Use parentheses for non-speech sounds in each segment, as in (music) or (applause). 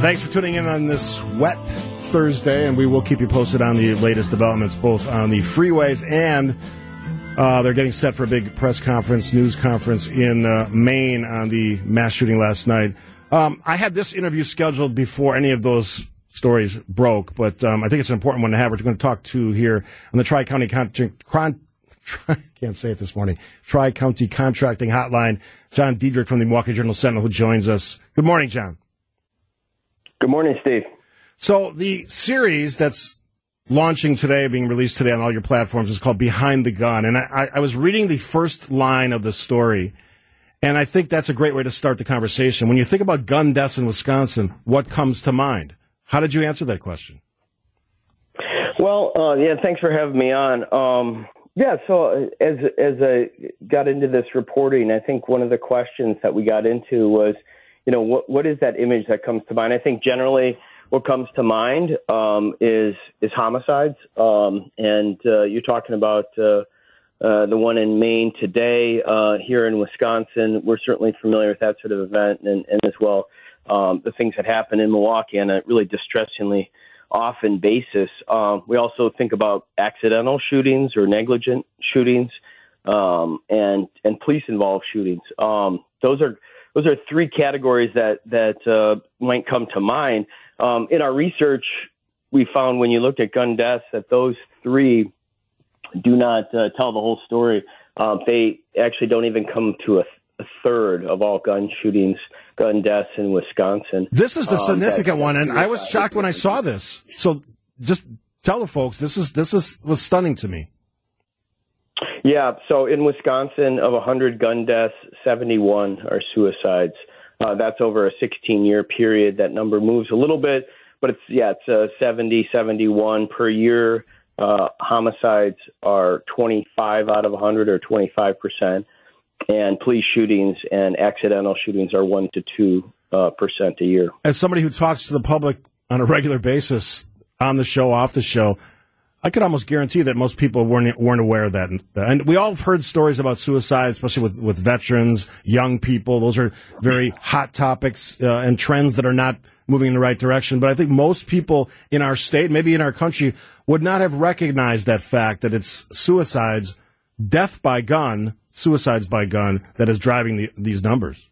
Thanks for tuning in on this wet Thursday, and we will keep you posted on the latest developments, both on the freeways and uh, they're getting set for a big press conference, news conference in uh, Maine on the mass shooting last night. Um, I had this interview scheduled before any of those stories broke, but um, I think it's an important one to have. We're going to talk to here on the Tri County Con- Con- Tri- can't say it this morning. Tri County Contracting Hotline. John Diedrich from the Milwaukee Journal Sentinel, who joins us. Good morning, John. Good morning, Steve. So the series that's launching today, being released today on all your platforms, is called Behind the Gun. And I, I was reading the first line of the story, and I think that's a great way to start the conversation. When you think about gun deaths in Wisconsin, what comes to mind? How did you answer that question? Well, uh, yeah, thanks for having me on. Um, yeah, so as as I got into this reporting, I think one of the questions that we got into was, you know, what what is that image that comes to mind? I think generally what comes to mind um, is is homicides, um, and uh, you're talking about uh, uh, the one in Maine today. Uh, here in Wisconsin, we're certainly familiar with that sort of event, and, and as well um, the things that happen in Milwaukee on a really distressingly often basis. Um, we also think about accidental shootings or negligent shootings, um, and and police involved shootings. Um, those are those are three categories that that uh, might come to mind. Um, in our research, we found when you looked at gun deaths that those three do not uh, tell the whole story. Um, they actually don't even come to a, a, third of all gun shootings, gun deaths in Wisconsin. This is the um, significant one, and I was shocked when I saw this. So just tell the folks this is this is was stunning to me. Yeah, so in Wisconsin, of 100 gun deaths, 71 are suicides. Uh, that's over a 16 year period. That number moves a little bit, but it's yeah, it's uh, 70, 71 per year. Uh, homicides are 25 out of 100 or 25 percent, and police shootings and accidental shootings are one to two uh, percent a year. As somebody who talks to the public on a regular basis, on the show, off the show, I could almost guarantee that most people weren't weren't aware of that. And we all have heard stories about suicide, especially with, with veterans, young people. Those are very hot topics uh, and trends that are not moving in the right direction. But I think most people in our state, maybe in our country, would not have recognized that fact that it's suicides, death by gun, suicides by gun that is driving the, these numbers.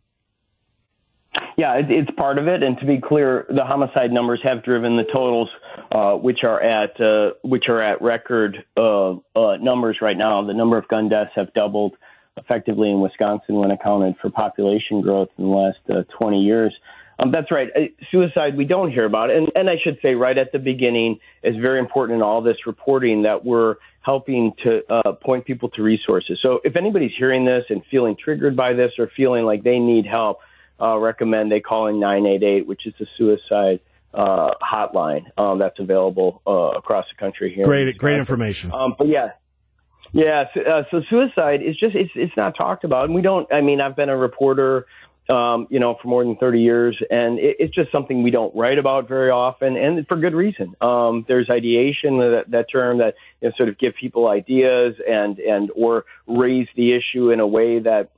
Yeah, it, it's part of it. And to be clear, the homicide numbers have driven the totals, uh, which are at uh, which are at record uh, uh, numbers right now. The number of gun deaths have doubled effectively in Wisconsin when accounted for population growth in the last uh, 20 years. Um, that's right. Suicide, we don't hear about it. And, and I should say right at the beginning is very important in all this reporting that we're helping to point people to resources. So if anybody's hearing this and feeling triggered by this or feeling like they need help, uh, recommend they call in 988, which is the suicide uh, hotline um, that's available uh, across the country here. Great, great information. Um, but yeah, yeah. So, uh, so, suicide is just it's it's not talked about, and we don't. I mean, I've been a reporter. Um, you know, for more than 30 years, and it, it's just something we don't write about very often, and for good reason. Um, there's ideation, that, that term that you know, sort of give people ideas and and or raise the issue in a way that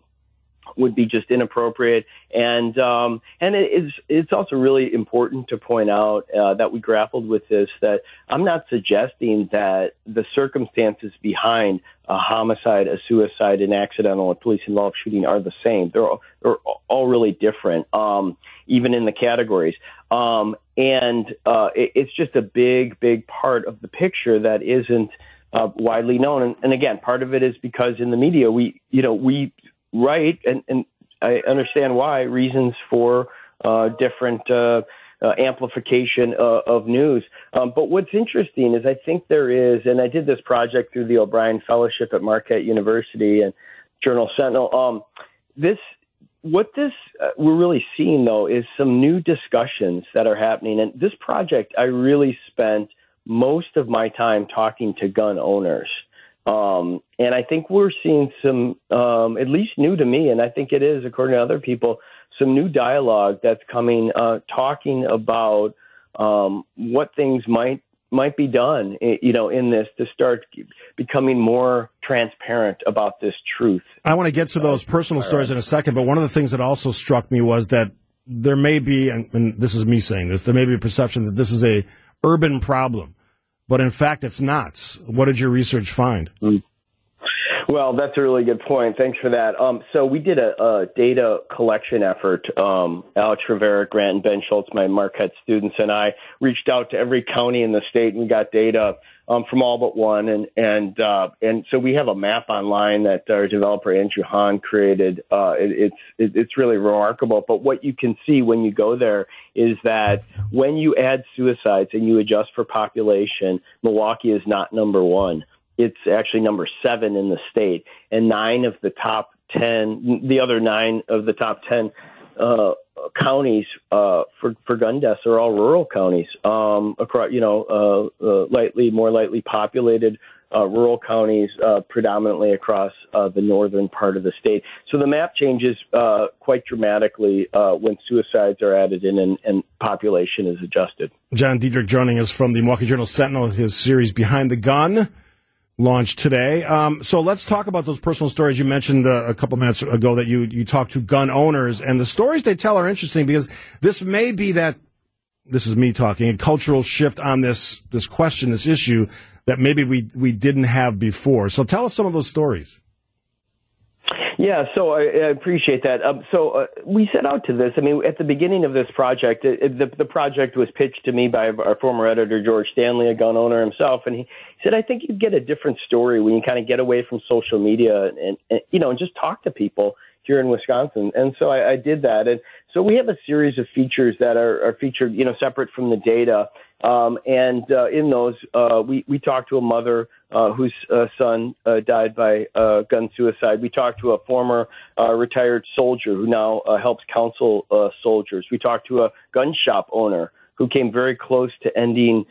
would be just inappropriate. And um, and it is it's also really important to point out uh, that we grappled with this. That I'm not suggesting that the circumstances behind a homicide, a suicide, an accidental, a police involved shooting are the same. They're all, they're all really different, um, even in the categories. Um, and uh, it, it's just a big, big part of the picture that isn't. Uh, widely known, and, and again, part of it is because in the media we, you know, we right, and, and I understand why reasons for uh, different uh, uh, amplification uh, of news. Um, but what's interesting is I think there is, and I did this project through the O'Brien Fellowship at Marquette University and Journal Sentinel. Um, this what this uh, we're really seeing though is some new discussions that are happening and this project i really spent most of my time talking to gun owners um, and I think we're seeing some, um, at least new to me, and I think it is, according to other people, some new dialogue that's coming, uh, talking about um, what things might might be done, you know, in this to start becoming more transparent about this truth. I want to get to those personal stories in a second, but one of the things that also struck me was that there may be, and, and this is me saying this, there may be a perception that this is a urban problem, but in fact, it's not. What did your research find? Mm. Well, that's a really good point. Thanks for that. Um, so we did a, a data collection effort. Um, Alex Rivera, Grant, and Ben Schultz, my Marquette students, and I reached out to every county in the state, and we got data um, from all but one. And and uh, and so we have a map online that our developer Andrew Hahn created. Uh, it, it's it, it's really remarkable. But what you can see when you go there is that when you add suicides and you adjust for population, Milwaukee is not number one it's actually number seven in the state, and nine of the top ten, the other nine of the top ten uh, counties uh, for for gun deaths are all rural counties. Um, across, you know, uh, uh, lightly more lightly populated uh, rural counties, uh, predominantly across uh, the northern part of the state. So the map changes quite dramatically when suicides are added in and, and, population is adjusted. John Diedrich joining us from the Milwaukee Journal Sentinel, his series Behind the Gun launched today. Um, so let's talk about those personal stories you mentioned uh, a couple minutes ago that you you talked to gun owners, and the stories they tell are interesting because this may be that this is me talking a cultural shift on this this question, this issue that maybe we we didn't have before. So tell us some of those stories. Yeah, so I, I appreciate that. Um, so uh, we set out to this. I mean, at the beginning of this project, it, it, the, the project was pitched to me by our former editor George Stanley, a gun owner himself, and he said, "I think you get a different story when you kind of get away from social media and, and you know, and just talk to people here in Wisconsin." And so I, I did that, and so we have a series of features that are, are featured, you know, separate from the data. Um, and uh, in those, uh, we we talked to a mother uh, whose uh, son uh, died by uh, gun suicide. We talked to a former retired soldier who now helps counsel soldiers. We talked to a gun shop owner who came very close to ending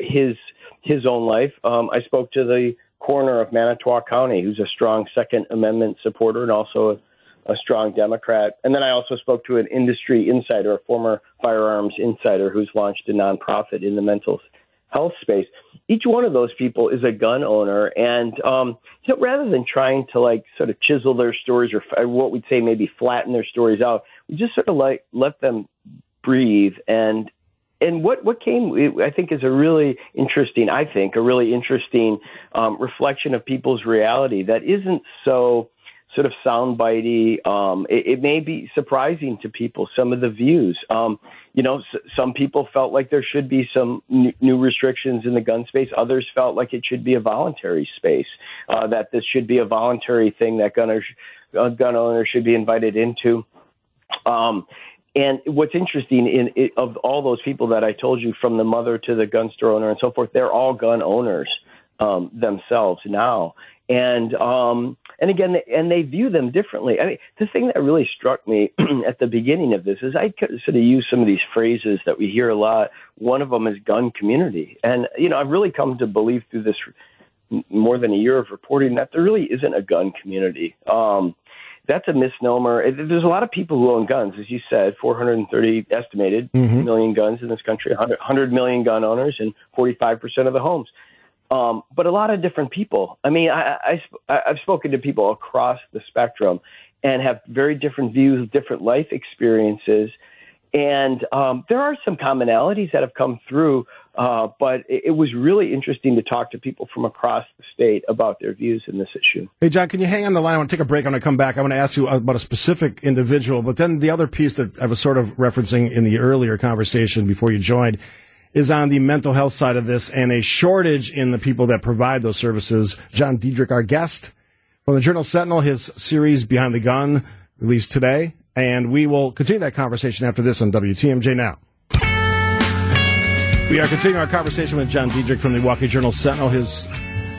his his own life. Um, I spoke to the coroner of Manitowoc County, who's a strong Second Amendment supporter and also a strong Democrat. And then I also spoke to an industry insider, a former firearms insider who's launched a nonprofit in the mental health space. Each one of those people is a gun owner, and um, you know, rather than trying to like sort of chisel their stories or what we'd say maybe flatten their stories out, we just sort of like let them breathe and. And what, what came, I think, is a really interesting, I think, a really interesting um, reflection of people's reality that isn't so sort of soundbitey. Um, it, it, may be surprising to people some of the views. Um, you know, s- some people felt like there should be some n- new restrictions in the gun space. Others felt like it should be a voluntary space. Uh, that this should be a voluntary thing that gunners, uh, gun owners should be invited into. Um, and what's interesting in it, of all those people that I told you, from the mother to the gun store owner and so forth, they're all gun owners um, themselves now. And um, and again, and they view them differently. I mean, the thing that really struck me (clears throat) at the beginning of this is I sort of use some of these phrases that we hear a lot. One of them is gun community, and you know, I've really come to believe through this more than a year of reporting that there really isn't a gun community. Um, that's a misnomer. There's a lot of people who own guns, as you said, 430 estimated mm-hmm. million guns in this country, 100, 100 million gun owners, and 45% of the homes um, but a lot of different people. I mean, I, I, I've spoken to people across the spectrum and have very different views, different life experiences. And um, there are some commonalities that have come through, uh, but it, it, was really interesting to talk to people from across the state about their views in this issue. Hey, John, can you hang on the line? I want to take a break. I to come back. I want to ask you about a specific individual, but then the other piece that I was sort of referencing in the earlier conversation before you joined is on the mental health side of this and a shortage in the people that provide those services. John Diedrich, our guest from the Journal Sentinel, his series Behind the Gun, released today. And we will continue that conversation after this on WTMJ Now. We are continuing our conversation with John Diedrich from the Milwaukee Journal Sentinel, his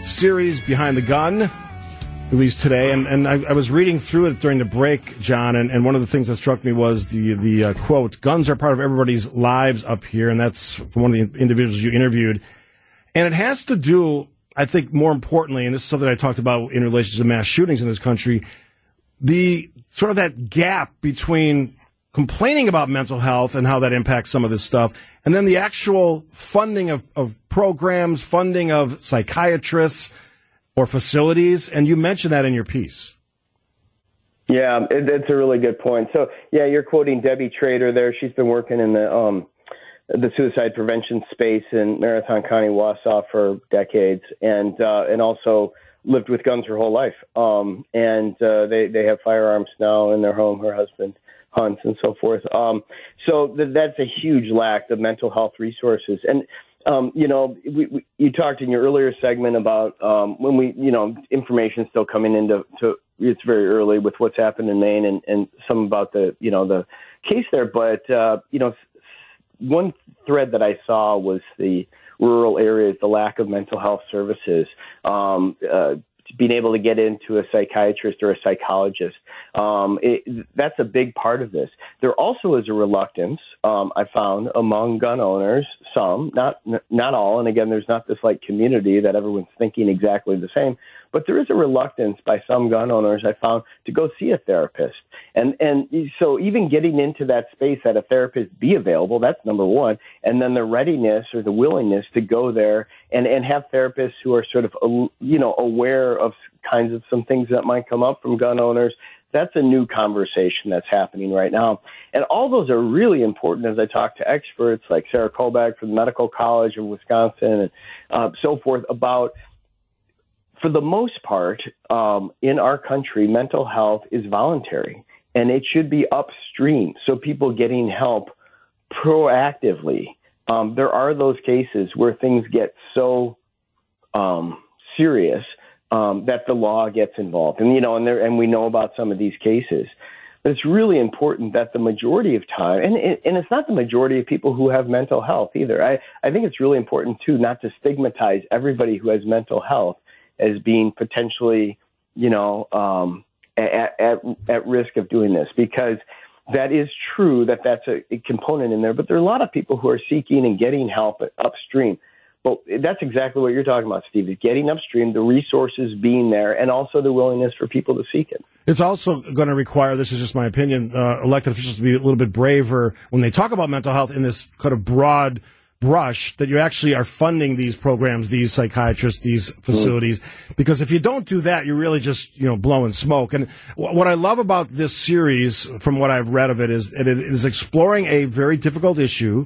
series Behind the Gun released today, and, and I, I, was reading through it during the break, John, and, and one of the things that struck me was the the uh, quote: "Guns are part of everybody's lives up here," and that's from one of the individuals you interviewed, and it has to do, I think, more importantly, and this is something I talked about in relation to mass shootings in this country, the sort of that gap between complaining about mental health and how that impacts some of this stuff, and then the actual funding of, of programs, funding of psychiatrists or facilities, and you mentioned that in your piece. Yeah, it, it's a really good point. So, yeah, you're quoting Debbie Trader there. She's been working in the um, the suicide prevention space in Marathon County, Wausau for decades, and uh, and also lived with guns her whole life. Um, and uh, they they have firearms now in their home. Her husband hunts and so forth. Um, so th- that's a huge lack of mental health resources. And um, you know, we, we, you talked in your earlier segment about um, when we, you know, information still coming into to. It's very early with what's happened in Maine and, and some about the, you know, the case there. But uh, you know, one thread that I saw was the rural areas, the lack of mental health services. Um, uh, being able to get into a psychiatrist or a psychologist. Um, it, that's a big part of this. There also is a reluctance um, I found among gun owners, some, not not all, and again, there's not this like community that everyone's thinking exactly the same, but there is a reluctance by some gun owners I found to go see a therapist. And and so even getting into that space that a therapist be available, that's number one. And then the readiness or the willingness to go there and, and have therapists who are sort of you know aware of kinds of some things that might come up from gun owners. That's a new conversation that's happening right now. And all those are really important as I talk to experts like Sarah Kohlbeck from the Medical College of Wisconsin and uh, so forth about for the most part, um, in our country, mental health is voluntary and it should be upstream. So people getting help proactively. Um, there are those cases where things get so um, serious um, that the law gets involved, and you know, and there, and we know about some of these cases. But it's really important that the majority of time, and, and it's not the majority of people who have mental health either. I, I think it's really important too not to stigmatize everybody who has mental health as being potentially, you know, um, at, at, at risk of doing this because that is true that that's a, a component in there. But there are a lot of people who are seeking and getting help upstream. But that's exactly what you're talking about, Steve, is getting upstream, the resources being there, and also the willingness for people to seek it. It's also going to require, this is just my opinion, uh, elected officials to be a little bit braver when they talk about mental health in this kind of broad brush that you actually are funding these programs, these psychiatrists, these facilities. Because if you don't do that, you're really just, you know, blowing smoke. And what I love about this series, from what I've read of it, is it is exploring a very difficult issue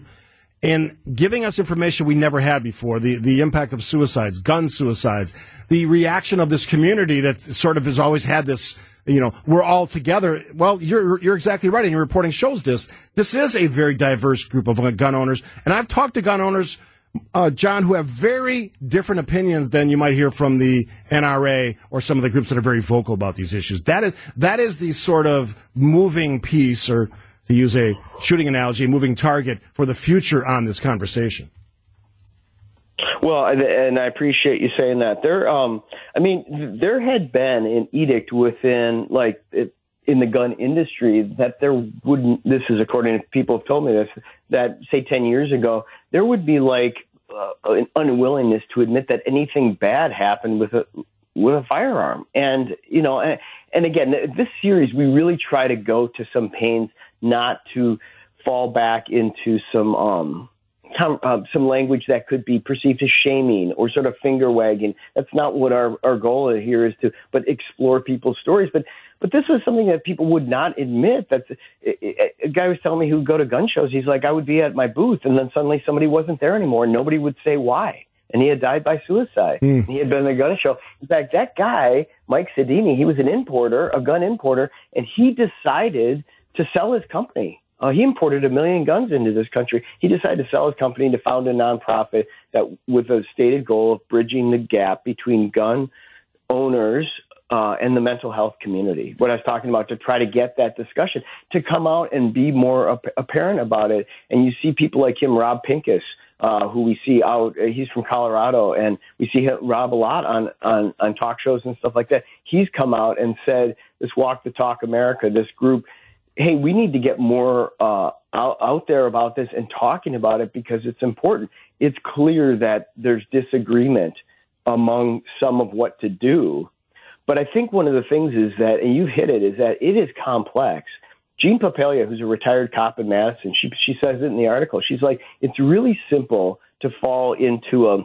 and giving us information we never had before. The, the impact of suicides, gun suicides, the reaction of this community that sort of has always had this, you know, we're all together. Well, you're you're exactly right, and your reporting shows this. This is a very diverse group of gun owners, and I've talked to gun owners, uh, John, who have very different opinions than you might hear from the NRA or some of the groups that are very vocal about these issues. That is that is the sort of moving piece, or to use a shooting analogy, moving target for the future on this conversation. Well, and I appreciate you saying that. There, um, I mean, there had been an edict within, like, it, in the gun industry that there wouldn't. This is according to people have told me this. That say ten years ago, there would be like uh, an unwillingness to admit that anything bad happened with a with a firearm. And you know, and, and again, this series we really try to go to some pains not to fall back into some um some, uh, some language that could be perceived as shaming or sort of finger wagging. That's not what our, our goal here is to, but explore people's stories. But but this was something that people would not admit. That a guy was telling me who would go to gun shows. He's like, I would be at my booth, and then suddenly somebody wasn't there anymore, and nobody would say why. And he had died by suicide. Mm. He had been at a gun show. In fact, that guy, Mike Sodini, he was an importer, a gun importer, and he decided to sell his company uh, he imported a million guns into this country. He decided to sell his company to found a nonprofit that, with a stated goal of bridging the gap between gun owners uh, and the mental health community. What I was talking about to try to get that discussion to come out and be more ap- apparent about it. And you see people like him, Rob Pincus, uh, who we see out. Uh, he's from Colorado, and we see him, Rob a lot on, on on talk shows and stuff like that. He's come out and said, "This Walk the Talk America, this group." Hey, we need to get more uh, out, out there about this and talking about it because it's important. It's clear that there's disagreement among some of what to do. But I think one of the things is that, and you hit it, is that it is complex. Jean Papalia, who's a retired cop in Madison, she she says it in the article. She's like, it's really simple to fall into a,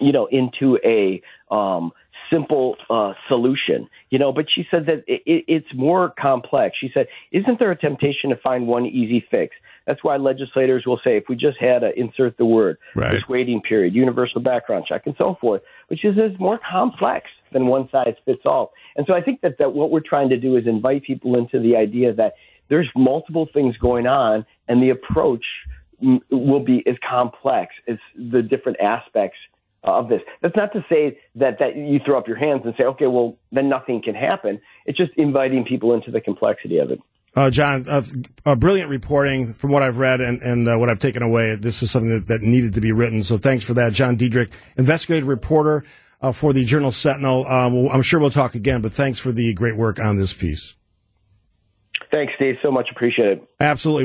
you know, into a um, simple uh, solution, you know. But she said that it, it, it's more complex. She said, "Isn't there a temptation to find one easy fix?" That's why legislators will say, if we just had to insert the word, right. this waiting period, universal background check, and so forth, which is, is more complex than one size fits all. And so I think that, that what we're trying to do is invite people into the idea that there's multiple things going on, and the approach will be as complex as the different aspects of this. That's not to say that that you throw up your hands and say, okay, well then nothing can happen. It's just inviting people into the complexity of it. Uh, John, uh, uh, brilliant reporting from what I've read and, and uh, what I've taken away. This is something that, that, needed to be written. So thanks for that, John Diedrich, investigative reporter uh, for the Journal Sentinel. Um, I'm sure we'll talk again, but thanks for the great work on this piece. Thanks, Steve. So much appreciate it. Absolutely.